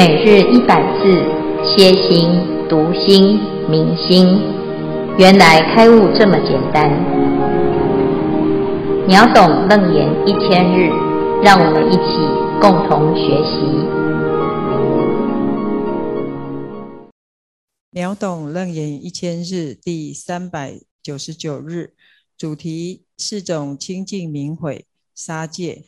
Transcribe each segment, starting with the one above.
每日一百字，歇心、读心、明心，原来开悟这么简单。秒懂楞严一千日，让我们一起共同学习。秒懂楞严一千日第三百九十九日，主题：四种清净明慧杀戒。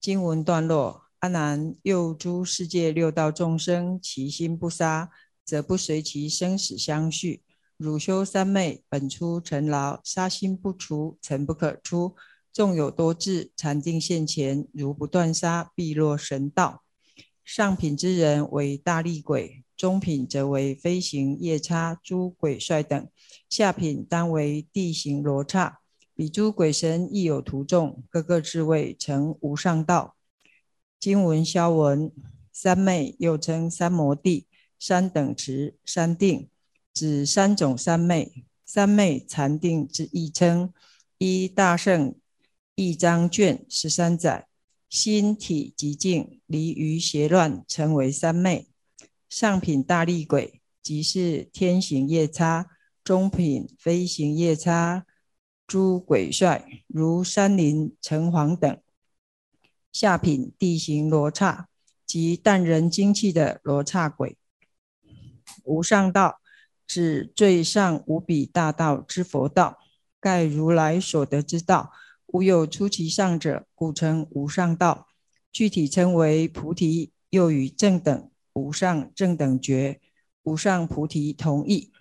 经文段落。阿难，又诸世界六道众生，其心不杀，则不随其生死相续。汝修三昧，本初尘劳，杀心不除，尘不可出。纵有多智，禅定现前，如不断杀，必落神道。上品之人为大力鬼，中品则为飞行夜叉、诸鬼帅等，下品当为地行罗刹。彼诸鬼神亦有徒众，各个智慧成无上道。经文消文，三昧又称三摩地、三等持、三定，指三种三昧。三昧禅定之义称。一大圣一章卷十三载，心体寂静，离于邪乱，称为三昧。上品大力鬼，即是天行夜叉；中品飞行夜叉，诸鬼帅，如山林城隍等。下品地行罗刹，即淡人精气的罗刹鬼。无上道指最上无比大道之佛道，盖如来所得之道，无有出其上者，故称无上道。具体称为菩提，又与正等、无上正等觉、无上菩提同义。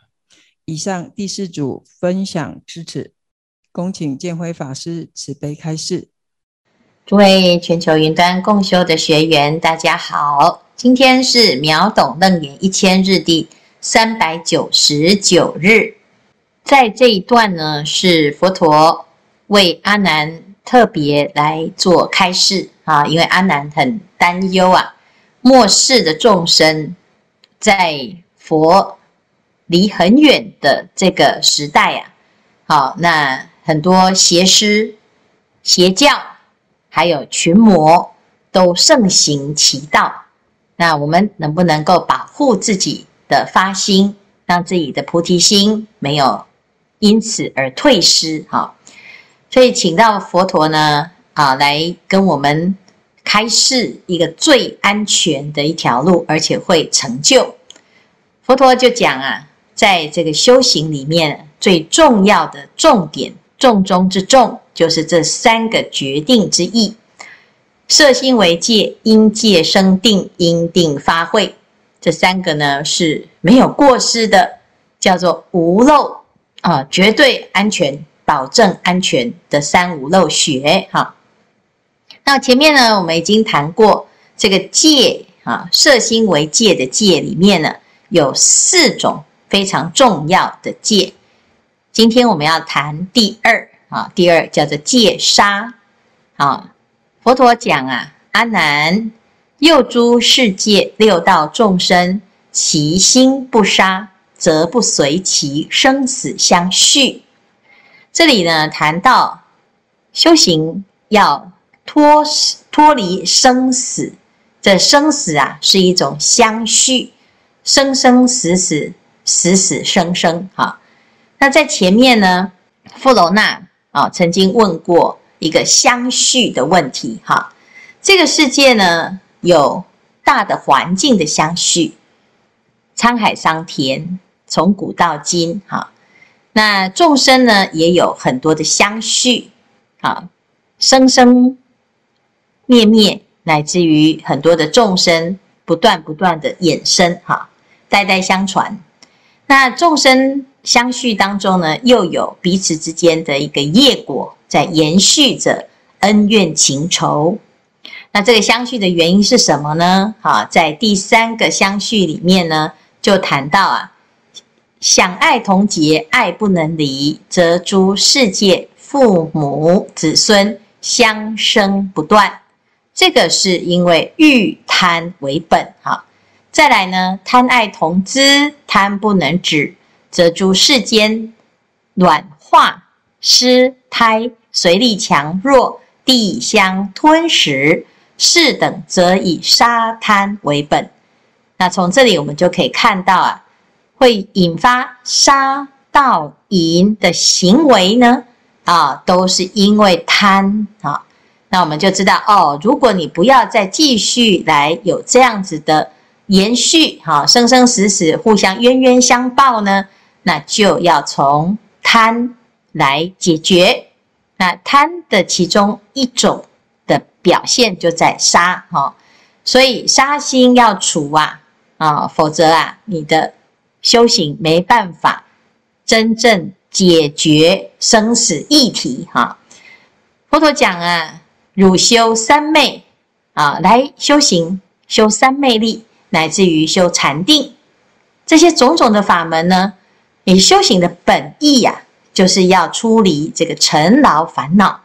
以上第四组分享至此，恭请见辉法师慈悲开示。诸位全球云端共修的学员，大家好！今天是秒懂楞严一千日第三百九十九日，在这一段呢，是佛陀为阿难特别来做开示啊，因为阿难很担忧啊，末世的众生在佛离很远的这个时代啊，好，那很多邪师邪教。还有群魔都盛行其道，那我们能不能够保护自己的发心，让自己的菩提心没有因此而退失？哈，所以请到佛陀呢，啊，来跟我们开示一个最安全的一条路，而且会成就。佛陀就讲啊，在这个修行里面，最重要的重点，重中之重。就是这三个决定之意：色心为戒，因戒生定，因定发慧。这三个呢是没有过失的，叫做无漏啊，绝对安全，保证安全的三无漏学。哈，那前面呢，我们已经谈过这个戒啊，色心为戒的戒里面呢，有四种非常重要的戒。今天我们要谈第二。啊，第二叫做戒杀。啊，佛陀讲啊，阿难，又诸世界六道众生，其心不杀，则不随其生死相续。这里呢，谈到修行要脱脱离生死，这生死啊是一种相续，生生死死，死死生生。哈，那在前面呢，富罗那。啊，曾经问过一个相续的问题哈。这个世界呢，有大的环境的相续，沧海桑田，从古到今哈。那众生呢，也有很多的相续啊，生生灭灭，乃至于很多的众生不断不断的衍生哈，代代相传。那众生。相续当中呢，又有彼此之间的一个业果在延续着恩怨情仇。那这个相续的原因是什么呢？好，在第三个相续里面呢，就谈到啊，想爱同结，爱不能离，则诸世界父母子孙相生不断。这个是因为欲贪为本。哈，再来呢，贪爱同资，贪不能止。则诸世间卵化尸胎随力强弱，地相吞食，是等则以沙贪为本。那从这里我们就可以看到啊，会引发沙盗淫的行为呢，啊，都是因为贪啊。那我们就知道哦，如果你不要再继续来有这样子的延续，哈，生生死死互相冤冤相报呢，那就要从贪来解决。那贪的其中一种的表现就在杀，哈，所以杀心要除啊。啊，否则啊，你的修行没办法真正解决生死议题哈。佛陀讲啊，汝修三昧啊，来修行修三昧力，乃至于修禅定，这些种种的法门呢，你修行的本意呀、啊，就是要出离这个尘劳烦恼、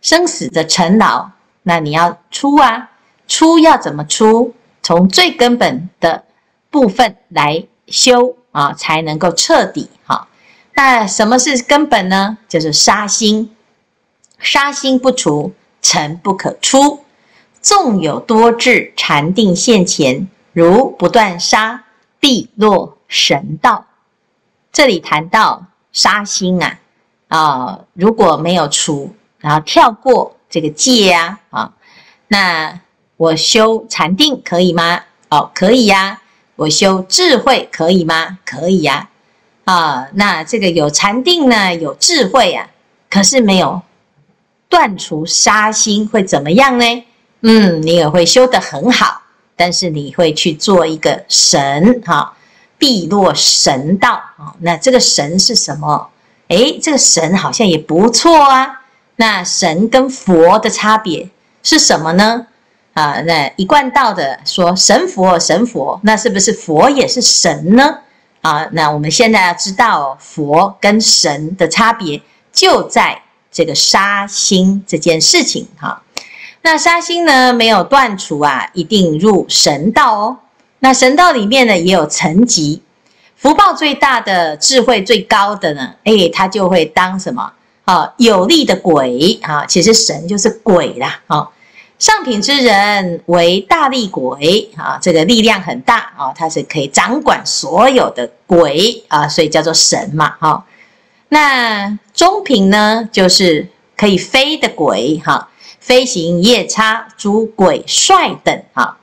生死的尘劳。那你要出啊，出要怎么出？从最根本的部分来修啊，才能够彻底哈。那什么是根本呢？就是杀心，杀心不除，尘不可出。纵有多智禅定现前，如不断杀，必落神道。这里谈到杀心啊，啊，如果没有除，然后跳过这个戒啊，啊，那。我修禅定可以吗？哦，可以呀。我修智慧可以吗？可以呀。啊，那这个有禅定呢，有智慧啊，可是没有断除杀心，会怎么样呢？嗯，你也会修得很好，但是你会去做一个神，哈，必落神道。啊，那这个神是什么？诶，这个神好像也不错啊。那神跟佛的差别是什么呢？啊，那一贯道的说神佛神佛，那是不是佛也是神呢？啊，那我们现在要知道佛跟神的差别就在这个杀心这件事情哈。那杀心呢，没有断除啊，一定入神道哦。那神道里面呢也有层级，福报最大的、智慧最高的呢，哎，他就会当什么啊？有力的鬼啊，其实神就是鬼啦，啊。上品之人为大力鬼啊，这个力量很大啊，他是可以掌管所有的鬼啊，所以叫做神嘛哈。那中品呢，就是可以飞的鬼哈，飞行夜叉诸鬼帅等哈。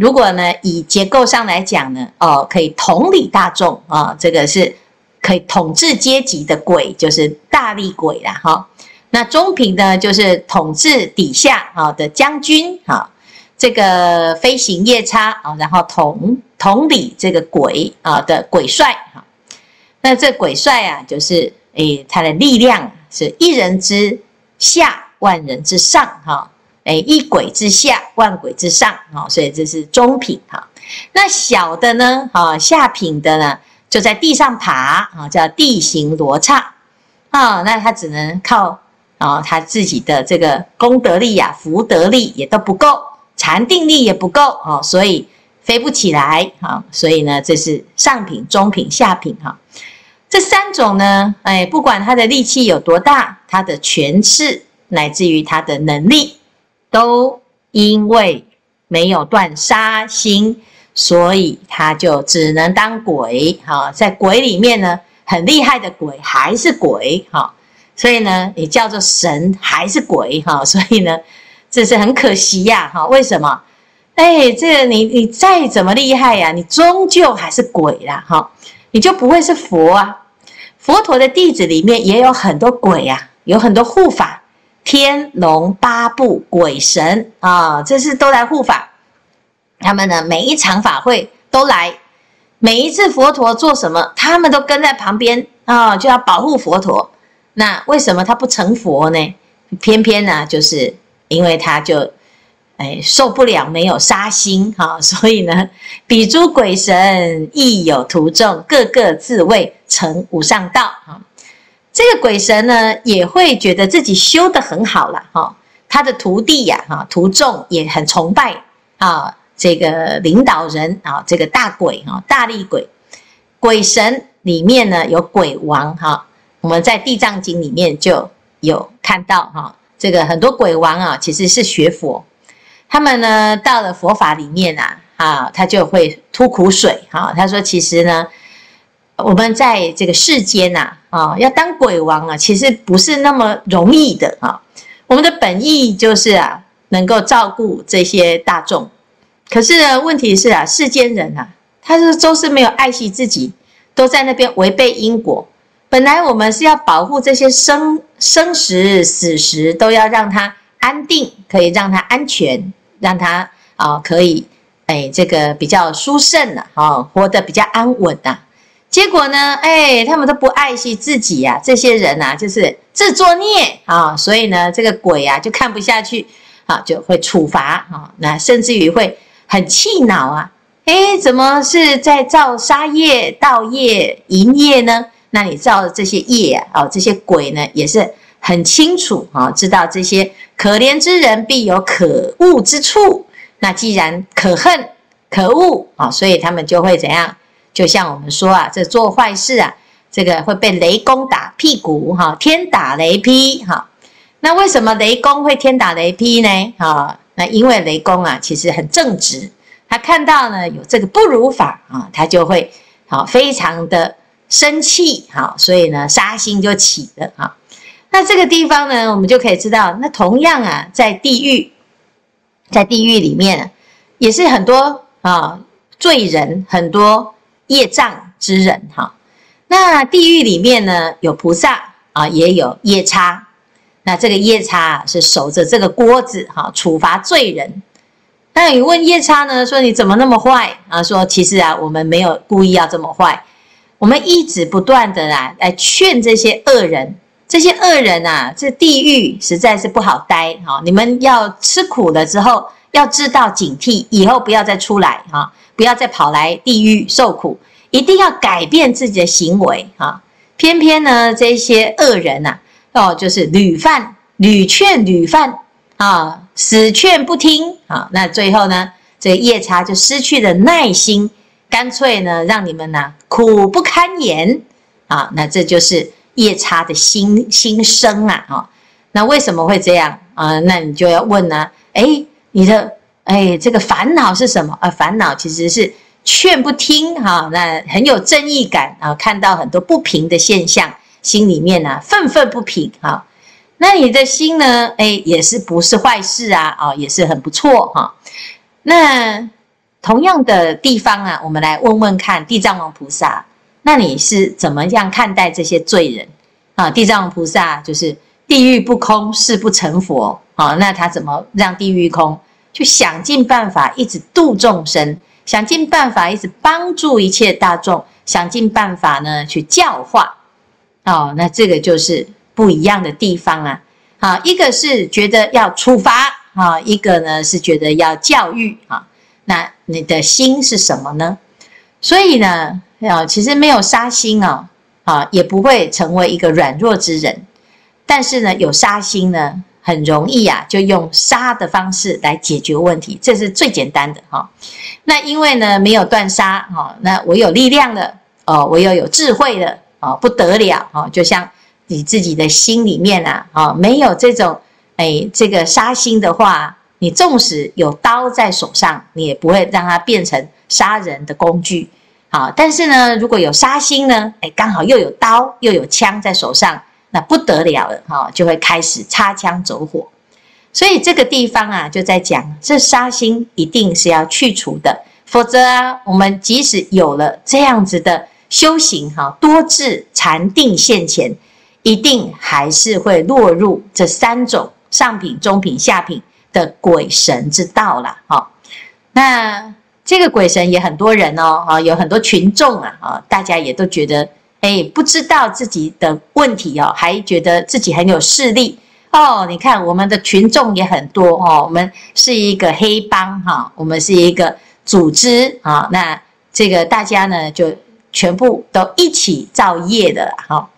如果呢以结构上来讲呢，哦，可以统领大众啊，这个是可以统治阶级的鬼，就是大力鬼啦哈。那中平呢，就是统治底下啊的将军啊，这个飞行夜叉啊，然后统统领这个鬼啊的鬼帅哈。那这鬼帅啊，就是诶，他的力量是一人之下，万人之上哈，诶，一鬼之下，万鬼之上啊，所以这是中品哈。那小的呢，啊下品的呢，就在地上爬啊，叫地行罗刹啊，那他只能靠。啊，他自己的这个功德力呀、福德力也都不够，禅定力也不够啊，所以飞不起来啊。所以呢，这是上品、中品、下品哈。这三种呢，哎，不管他的力气有多大，他的权势乃至于他的能力，都因为没有断杀心，所以他就只能当鬼哈。在鬼里面呢，很厉害的鬼还是鬼哈。所以呢，你叫做神还是鬼哈？所以呢，这是很可惜呀哈。为什么？哎，这个你你再怎么厉害呀，你终究还是鬼啦哈。你就不会是佛啊？佛陀的弟子里面也有很多鬼啊，有很多护法，天龙八部鬼神啊，这是都来护法。他们呢，每一场法会都来，每一次佛陀做什么，他们都跟在旁边啊，就要保护佛陀。那为什么他不成佛呢？偏偏呢，就是因为他就哎受不了没有杀心哈，所以呢，彼诸鬼神亦有徒众，个个自谓成无上道哈。这个鬼神呢，也会觉得自己修得很好了哈，他的徒弟呀哈，徒众也很崇拜啊，这个领导人啊，这个大鬼哈，大力鬼，鬼神里面呢有鬼王哈。我们在《地藏经》里面就有看到哈，这个很多鬼王啊，其实是学佛，他们呢到了佛法里面啊，啊，他就会吐苦水哈。他说：“其实呢，我们在这个世间呐，啊，啊要当鬼王啊，其实不是那么容易的啊。我们的本意就是啊，能够照顾这些大众。可是呢，问题是啊，世间人啊，他是都是没有爱惜自己，都在那边违背因果。本来我们是要保护这些生生时死时都要让他安定，可以让他安全，让他啊可以。”哎，这个比较殊胜了，哈，活得比较安稳呐。结果呢，哎，他们都不爱惜自己呀，这些人呐，就是自作孽啊。所以呢，这个鬼啊就看不下去，啊，就会处罚啊。那甚至于会很气恼啊，哎，怎么是在造杀业、盗业、淫业呢？那你造的这些业啊，哦这些鬼呢，也是很清楚啊，知道这些可怜之人必有可恶之处。那既然可恨可恶啊，所以他们就会怎样？就像我们说啊，这做坏事啊，这个会被雷公打屁股哈，天打雷劈哈。那为什么雷公会天打雷劈呢？啊，那因为雷公啊，其实很正直，他看到呢有这个不如法啊，他就会好非常的生气哈，所以呢杀心就起了哈。那这个地方呢，我们就可以知道，那同样啊，在地狱。在地狱里面，也是很多啊罪人，很多业障之人哈。那地狱里面呢，有菩萨啊，也有夜叉。那这个夜叉是守着这个锅子哈，处罚罪人。那你问夜叉呢，说你怎么那么坏啊？说其实啊，我们没有故意要这么坏，我们一直不断的啊来劝这些恶人。这些恶人啊，这地狱实在是不好待哈！你们要吃苦了之后，要知道警惕，以后不要再出来哈，不要再跑来地狱受苦，一定要改变自己的行为哈。偏偏呢，这些恶人呐，哦，就是屡犯屡劝屡犯啊，死劝不听啊，那最后呢，这个夜叉就失去了耐心，干脆呢，让你们呐苦不堪言啊，那这就是。夜叉的心心声啊，哈，那为什么会这样啊？那你就要问呢、啊？你的哎，这个烦恼是什么啊？烦恼其实是劝不听哈，那很有正义感啊，看到很多不平的现象，心里面呢愤愤不平哈。那你的心呢？哎，也是不是坏事啊？啊，也是很不错哈。那同样的地方啊，我们来问问看地藏王菩萨。那你是怎么样看待这些罪人啊？地藏王菩萨就是地狱不空，誓不成佛啊。那他怎么让地狱空？就想尽办法一直度众生，想尽办法一直帮助一切大众，想尽办法呢去教化。哦，那这个就是不一样的地方啊。啊，一个是觉得要处罚啊，一个呢是觉得要教育啊。那你的心是什么呢？所以呢？啊，其实没有杀心啊，啊，也不会成为一个软弱之人。但是呢，有杀心呢，很容易啊，就用杀的方式来解决问题，这是最简单的哈。那因为呢，没有断杀哈，那我有力量了哦，我又有智慧了哦，不得了哦，就像你自己的心里面啊，啊，没有这种哎，这个杀心的话，你纵使有刀在手上，你也不会让它变成杀人的工具。好，但是呢，如果有杀心呢，哎，刚好又有刀又有枪在手上，那不得了了，哈，就会开始擦枪走火。所以这个地方啊，就在讲这杀心一定是要去除的，否则啊，我们即使有了这样子的修行，哈，多智禅定现前，一定还是会落入这三种上品、中品、下品的鬼神之道了，哈，那。这个鬼神也很多人哦，啊，有很多群众啊，啊，大家也都觉得，哎，不知道自己的问题哦，还觉得自己很有势力哦。你看我们的群众也很多哦，我们是一个黑帮哈，我们是一个组织啊，那这个大家呢就全部都一起造业的哈。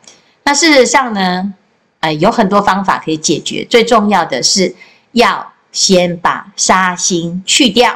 那事实上呢，呃，有很多方法可以解决，最重要的是要先把杀心去掉。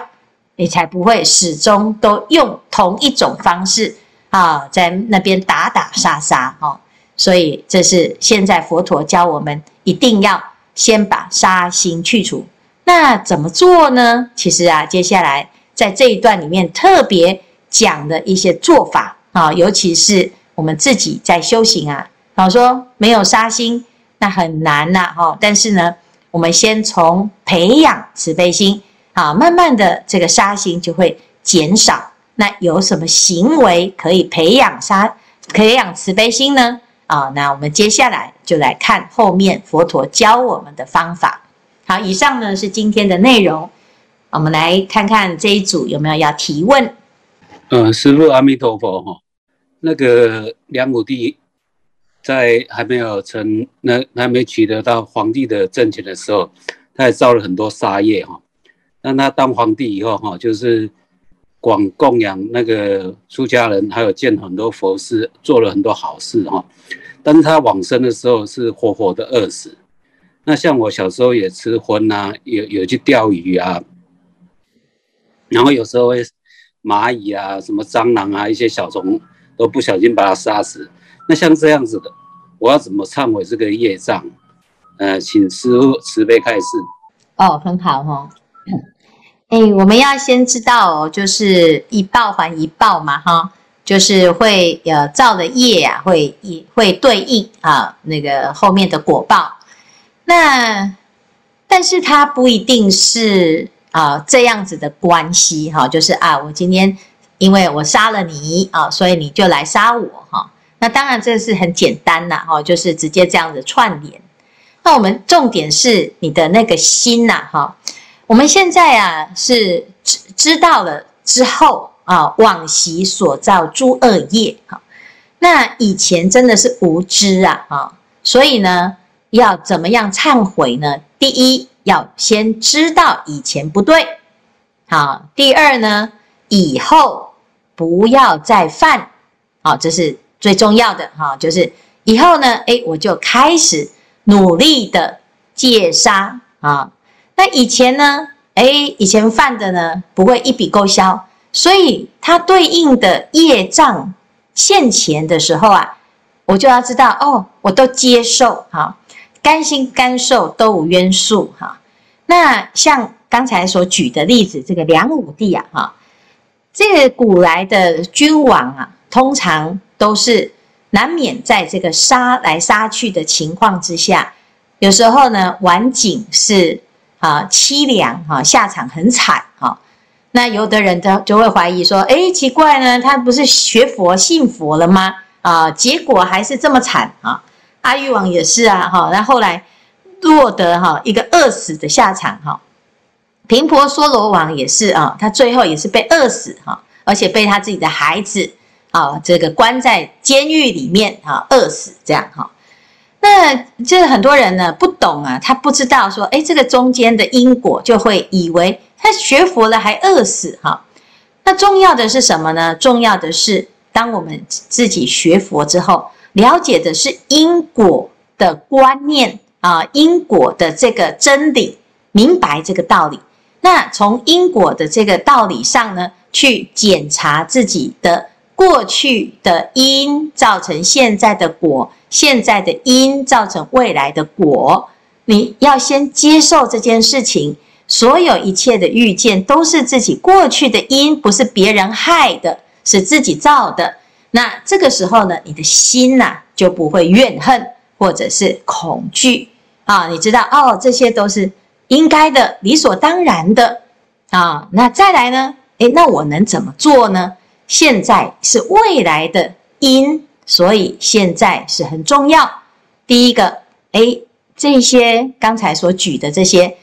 你才不会始终都用同一种方式啊，在那边打打杀杀哦。所以这是现在佛陀教我们一定要先把杀心去除。那怎么做呢？其实啊，接下来在这一段里面特别讲的一些做法啊，尤其是我们自己在修行啊，老说没有杀心，那很难呐，哈。但是呢，我们先从培养慈悲心啊，慢慢的这个杀心就会减少。那有什么行为可以培养杀、培养慈悲心呢？啊，那我们接下来就来看后面佛陀教我们的方法。好，以上呢是今天的内容。我们来看看这一组有没有要提问。嗯，师父阿弥陀佛哈。那个梁武帝在还没有成，那还没取得到皇帝的政权的时候，他也造了很多杀业哈。那他当皇帝以后哈，就是广供养那个出家人，还有建很多佛寺，做了很多好事哈。但是他往生的时候是活活的饿死。那像我小时候也吃荤呐，有有去钓鱼啊，然后有时候会蚂蚁啊、什么蟑螂啊、一些小虫都不小心把它杀死。那像这样子的，我要怎么忏悔这个业障？呃，请师父慈悲开示。哦，很好哈。哎，我们要先知道哦，就是一报还一报嘛哈。就是会呃造的业啊，会会对应啊那个后面的果报。那但是它不一定是啊这样子的关系哈，就是啊我今天因为我杀了你啊，所以你就来杀我哈。那当然这是很简单呐哈，就是直接这样子串联。那我们重点是你的那个心呐哈。我们现在啊是知知道了之后。啊，往昔所造诸恶业，哈，那以前真的是无知啊，啊，所以呢，要怎么样忏悔呢？第一，要先知道以前不对，好，第二呢，以后不要再犯，好，这是最重要的，哈，就是以后呢，诶，我就开始努力的戒杀啊，那以前呢，诶，以前犯的呢，不会一笔勾销。所以它对应的业障现前的时候啊，我就要知道哦，我都接受哈，甘心甘受都无冤诉哈。那像刚才所举的例子，这个梁武帝啊哈，这个古来的君王啊，通常都是难免在这个杀来杀去的情况之下，有时候呢，晚景是啊凄凉哈，下场很惨哈。那有的人他就会怀疑说，诶，奇怪呢，他不是学佛信佛了吗？啊，结果还是这么惨啊！阿育王也是啊，哈，那后来落得哈一个饿死的下场哈。频婆娑罗王也是啊，他最后也是被饿死哈，而且被他自己的孩子啊这个关在监狱里面啊饿死这样哈。那这很多人呢不懂啊，他不知道说，诶，这个中间的因果就会以为。他学佛了还饿死哈？那重要的是什么呢？重要的是，当我们自己学佛之后，了解的是因果的观念啊，因果的这个真理，明白这个道理。那从因果的这个道理上呢，去检查自己的过去的因造成现在的果，现在的因造成未来的果。你要先接受这件事情。所有一切的遇见都是自己过去的因，不是别人害的，是自己造的。那这个时候呢，你的心呐、啊、就不会怨恨或者是恐惧啊。你知道哦，这些都是应该的、理所当然的啊。那再来呢？诶，那我能怎么做呢？现在是未来的因，所以现在是很重要。第一个，诶，这些刚才所举的这些。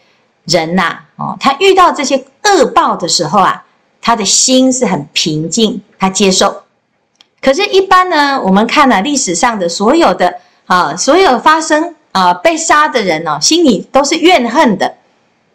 人呐、哦，他遇到这些恶报的时候啊，他的心是很平静，他接受。可是，一般呢，我们看了历史上的所有的啊，所有发生啊被杀的人哦，心里都是怨恨的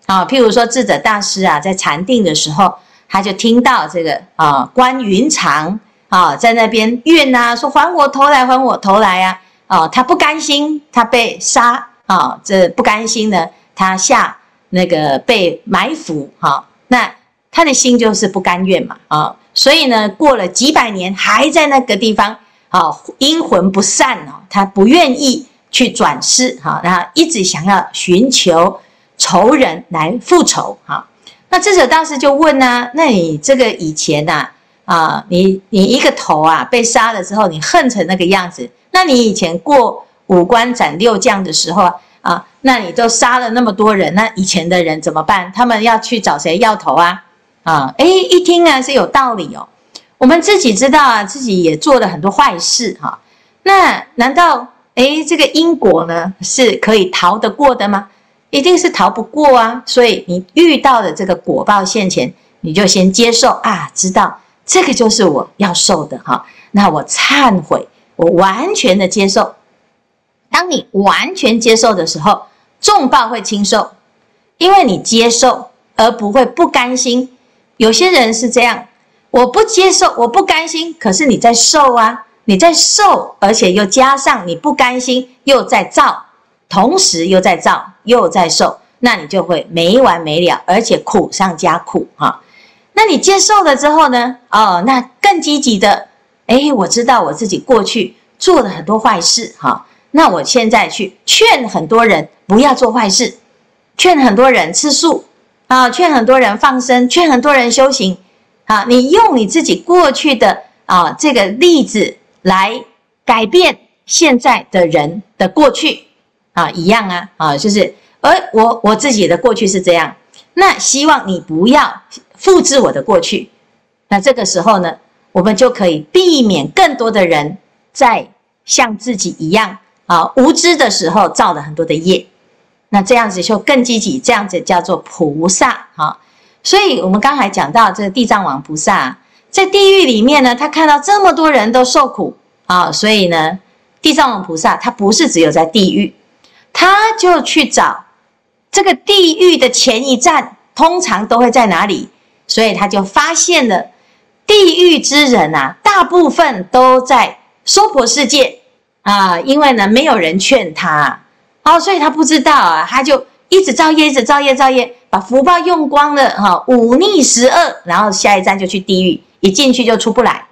啊。譬如说，智者大师啊，在禅定的时候，他就听到这个啊，关云长啊在那边怨呐，说还我头来，还我头来啊！哦，他不甘心，他被杀啊，这不甘心呢，他下。那个被埋伏，哈，那他的心就是不甘愿嘛，啊，所以呢，过了几百年还在那个地方，啊，阴魂不散哦，他不愿意去转世，哈，那一直想要寻求仇人来复仇，哈，那智者大师就问啊，那你这个以前呐啊，你你一个头啊被杀了之后，你恨成那个样子，那你以前过五关斩六将的时候啊，那你都杀了那么多人，那以前的人怎么办？他们要去找谁要头啊？啊，诶，一听啊是有道理哦。我们自己知道啊，自己也做了很多坏事哈、那难道诶这个因果呢是可以逃得过的吗？一定是逃不过啊。所以你遇到的这个果报现前，你就先接受啊，知道这个就是我要受的哈、那我忏悔，我完全的接受。当你完全接受的时候，重报会轻受，因为你接受而不会不甘心。有些人是这样。我不接受，我不甘心。可是你在受啊，你在受，而且又加上你不甘心，又在造，同时又在造，又在受，那你就会没完没了，而且苦上加苦哈。那你接受了之后呢？哦，那更积极的，诶，我知道我自己过去做了很多坏事哈。那我现在去劝很多人不要做坏事，劝很多人吃素啊，劝很多人放生，劝很多人修行。啊，你用你自己过去的啊这个例子来改变现在的人的过去啊，一样啊啊，就是而我我自己的过去是这样，那希望你不要复制我的过去，那这个时候呢，我们就可以避免更多的人在像自己一样啊无知的时候造了很多的业，那这样子就更积极，这样子叫做菩萨啊。所以，我们刚才讲到这个地藏王菩萨在地狱里面呢，他看到这么多人都受苦啊，所以呢，地藏王菩萨他不是只有在地狱，他就去找这个地狱的前一站，通常都会在哪里？所以他就发现了地狱之人啊，大部分都在娑婆世界啊，因为呢，没有人劝他，哦，所以他不知道啊，他就一直造业，一直造业，造业。把福报用光了哈，忤逆十恶，然后下一站就去地狱，一进去就出不来。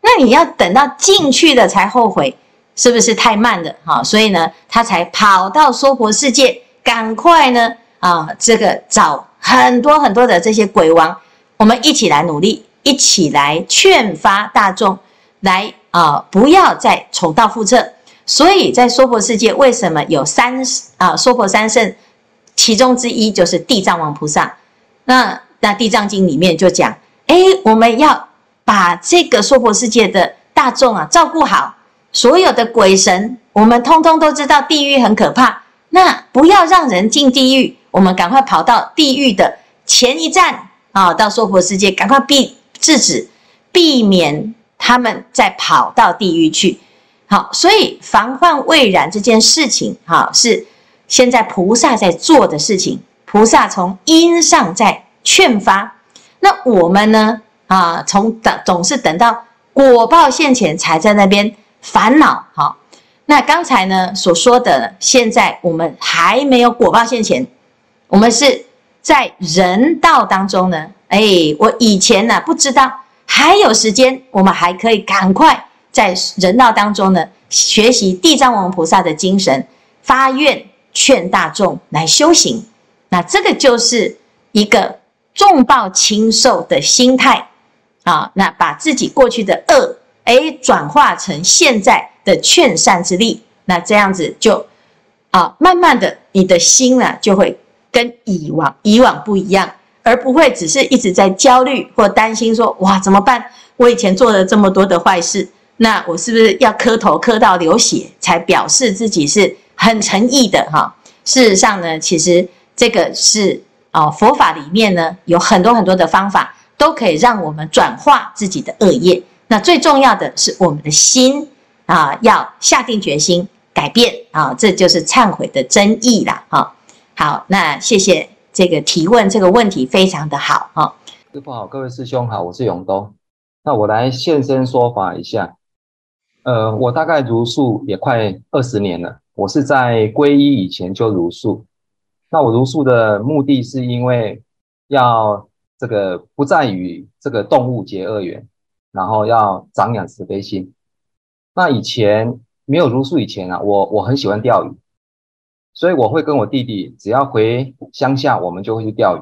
那你要等到进去了才后悔，是不是太慢了哈？所以呢，他才跑到娑婆世界，赶快呢啊，这个找很多很多的这些鬼王，我们一起来努力，一起来劝发大众，来啊，不要再重蹈覆辙。所以在娑婆世界，为什么有三啊娑婆三圣？其中之一就是地藏王菩萨，那那地藏经里面就讲，哎，我们要把这个娑婆世界的大众啊照顾好，所有的鬼神，我们通通都知道地狱很可怕，那不要让人进地狱，我们赶快跑到地狱的前一站啊，到娑婆世界，赶快避制止，避免他们再跑到地狱去。好，所以防患未然这件事情，哈是。现在菩萨在做的事情，菩萨从因上在劝发，那我们呢？啊，从等总是等到果报现前才在那边烦恼。好，那刚才呢所说的，现在我们还没有果报现前，我们是在人道当中呢。哎，我以前呢不知道还有时间，我们还可以赶快在人道当中呢学习地藏王菩萨的精神，发愿。劝大众来修行，那这个就是一个重报轻受的心态啊。那把自己过去的恶，哎，转化成现在的劝善之力，那这样子就啊，慢慢的你的心呢，就会跟以往以往不一样，而不会只是一直在焦虑或担心说，哇，怎么办？我以前做了这么多的坏事，那我是不是要磕头磕到流血，才表示自己是？很诚意的哈，事实上呢，其实这个是啊，佛法里面呢有很多很多的方法，都可以让我们转化自己的恶业。那最重要的是我们的心啊，要下定决心改变啊，这就是忏悔的真意啦哈。好，那谢谢这个提问这个问题非常的好哈。师傅好，各位师兄好，我是永东，那我来现身说法一下。呃，我大概茹素也快二十年了。我是在皈依以前就茹素，那我茹素的目的是因为要这个不再与这个动物结恶缘，然后要长养慈悲心。那以前没有茹素以前啊，我我很喜欢钓鱼，所以我会跟我弟弟只要回乡下，我们就会去钓鱼。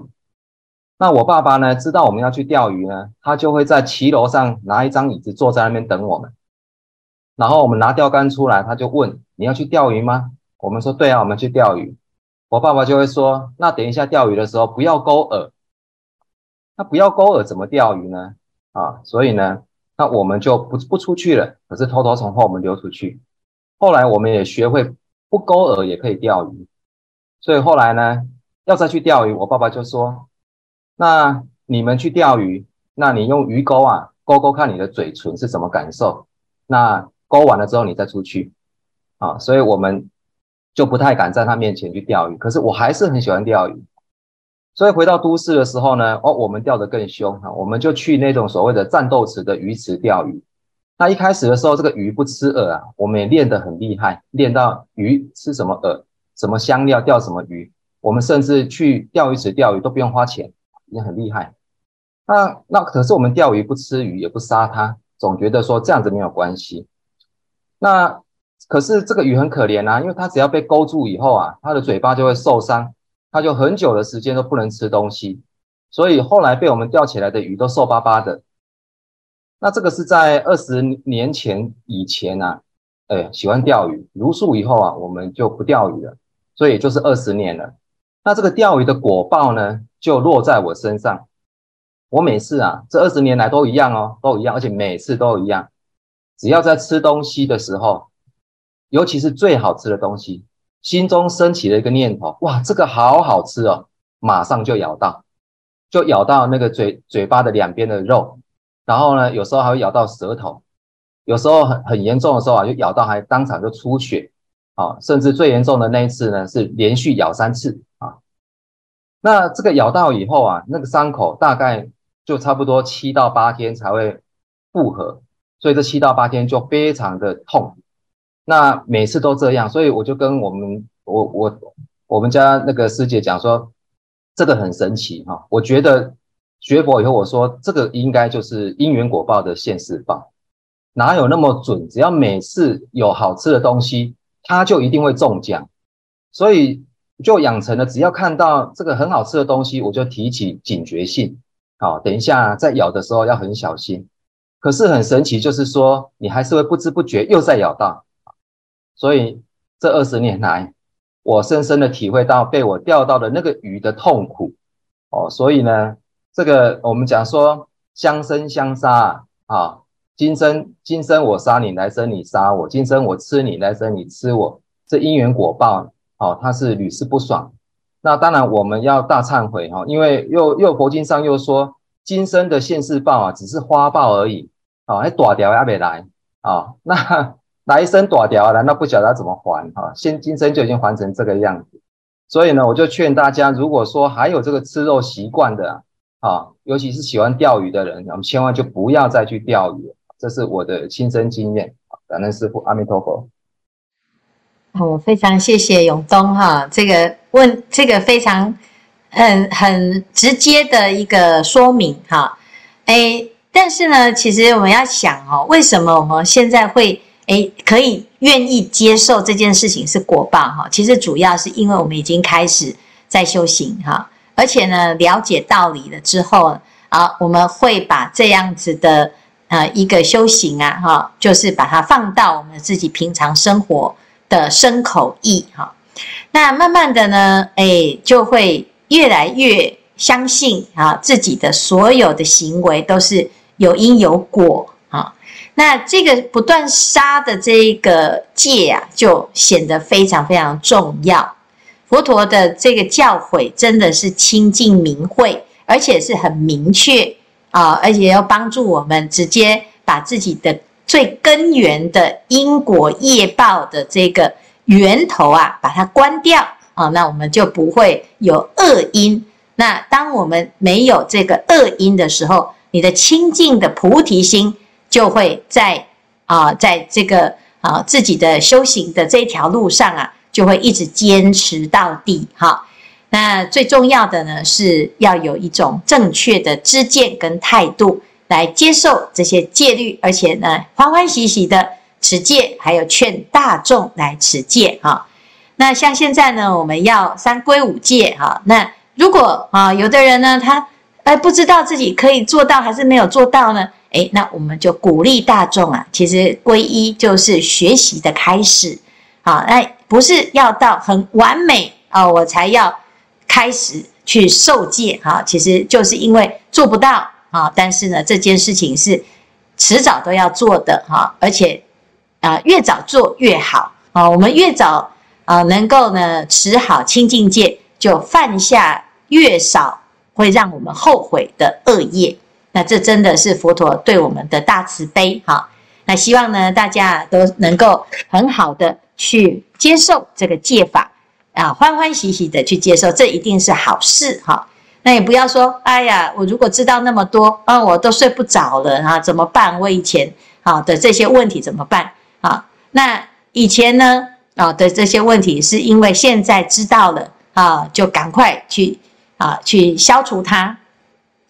那我爸爸呢，知道我们要去钓鱼呢，他就会在骑楼上拿一张椅子坐在那边等我们。然后我们拿钓竿出来，他就问：“你要去钓鱼吗？”我们说：“对啊，我们去钓鱼。”我爸爸就会说：“那等一下钓鱼的时候不要钩饵。”那不要钩饵怎么钓鱼呢？啊，所以呢，那我们就不不出去了，可是偷偷从后门溜出去。后来我们也学会不钩饵也可以钓鱼。所以后来呢，要再去钓鱼，我爸爸就说：“那你们去钓鱼，那你用鱼钩啊勾勾看你的嘴唇是什么感受。那勾完了之后你再出去。”啊，所以我们就不太敢在他面前去钓鱼。可是我还是很喜欢钓鱼。所以回到都市的时候呢，哦，我们钓得更凶哈，我们就去那种所谓的战斗池的鱼池钓鱼。那一开始的时候，这个鱼不吃饵啊，我们也练得很厉害，练到鱼吃什么饵。什么香料钓什么鱼，我们甚至去钓鱼池钓鱼都不用花钱，也很厉害。那那可是我们钓鱼不吃鱼，也不杀它，总觉得说这样子没有关系。那可是这个鱼很可怜啊，因为它只要被勾住以后啊，它的嘴巴就会受伤，他就很久的时间都不能吃东西，所以后来被我们钓起来的鱼都瘦巴巴的。那这个是在二十年前以前啊，哎，喜欢钓鱼，茹素以后啊，我们就不钓鱼了。所以就是二十年了，那这个钓鱼的果报呢，就落在我身上。我每次啊，这二十年来都一样哦，都一样，而且每次都一样。只要在吃东西的时候，尤其是最好吃的东西，心中升起了一个念头：哇，这个好好吃哦！马上就咬到，就咬到那个嘴嘴巴的两边的肉，然后呢，有时候还会咬到舌头，有时候很很严重的时候啊，就咬到还当场就出血。啊，甚至最严重的那一次呢，是连续咬三次啊。那这个咬到以后啊，那个伤口大概就差不多七到八天才会复合，所以这七到八天就非常的痛。那每次都这样，所以我就跟我们我我我们家那个师姐讲说，这个很神奇哈。我觉得学佛以后，我说这个应该就是因缘果报的现世报，哪有那么准？只要每次有好吃的东西。他就一定会中奖，所以就养成了，只要看到这个很好吃的东西，我就提起警觉性。好，等一下在咬的时候要很小心。可是很神奇，就是说你还是会不知不觉又在咬到。所以这二十年来，我深深的体会到被我钓到的那个鱼的痛苦。哦，所以呢，这个我们讲说相生相杀啊。今生今生我杀你，来生你杀我；今生我吃你，来生你吃我。这因缘果报，哦，它是屡试不爽。那当然我们要大忏悔哈，因为又又佛经上又说，今生的现世报啊，只是花报而已。哦，还大条还没来啊，那来生大条了，那不晓得怎么还哈？现今生就已经还成这个样子。所以呢，我就劝大家，如果说还有这个吃肉习惯的啊，尤其是喜欢钓鱼的人，我们千万就不要再去钓鱼。这是我的亲身经验，感恩师父，阿弥陀佛。我非常谢谢永东哈，这个问这个非常很很直接的一个说明哈。哎，但是呢，其实我们要想哦，为什么我们现在会哎可以愿意接受这件事情是果报哈？其实主要是因为我们已经开始在修行哈，而且呢，了解道理了之后啊，我们会把这样子的。呃，一个修行啊，哈，就是把它放到我们自己平常生活的身口意，哈，那慢慢的呢，哎，就会越来越相信啊，自己的所有的行为都是有因有果。那这个不断杀的这个戒啊，就显得非常非常重要。佛陀的这个教诲真的是清净明慧，而且是很明确。啊，而且要帮助我们直接把自己的最根源的因果业报的这个源头啊，把它关掉啊，那我们就不会有恶因。那当我们没有这个恶因的时候，你的清净的菩提心就会在啊，在这个啊自己的修行的这条路上啊，就会一直坚持到底哈。那最重要的呢，是要有一种正确的知见跟态度来接受这些戒律，而且呢，欢欢喜喜的持戒，还有劝大众来持戒哈。那像现在呢，我们要三规五戒哈。那如果啊，有的人呢，他哎，不知道自己可以做到还是没有做到呢？哎，那我们就鼓励大众啊，其实皈依就是学习的开始，啊，那，不是要到很完美啊，我才要开始去受戒哈，其实就是因为做不到啊，但是呢，这件事情是迟早都要做的哈，而且啊，越早做越好啊，我们越早啊能够呢持好清净戒，就犯下越少会让我们后悔的恶业。那这真的是佛陀对我们的大慈悲哈。那希望呢大家都能够很好的去接受这个戒法啊，欢欢喜喜的去接受，这一定是好事哈。那也不要说，哎呀，我如果知道那么多啊，我都睡不着了啊，怎么办？我以前啊的这些问题怎么办啊？那以前呢啊的这些问题，是因为现在知道了啊，就赶快去啊去消除它。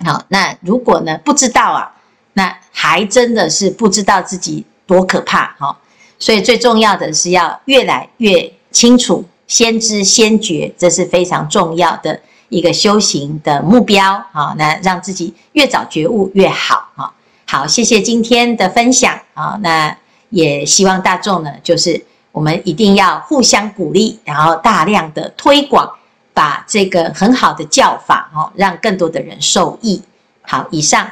好，那如果呢不知道啊，那还真的是不知道自己多可怕哈。所以最重要的是要越来越清楚，先知先觉，这是非常重要的一个修行的目标。啊，那让自己越早觉悟越好。哈，好，谢谢今天的分享啊。那也希望大众呢，就是我们一定要互相鼓励，然后大量的推广。把这个很好的教法哦，让更多的人受益。好，以上。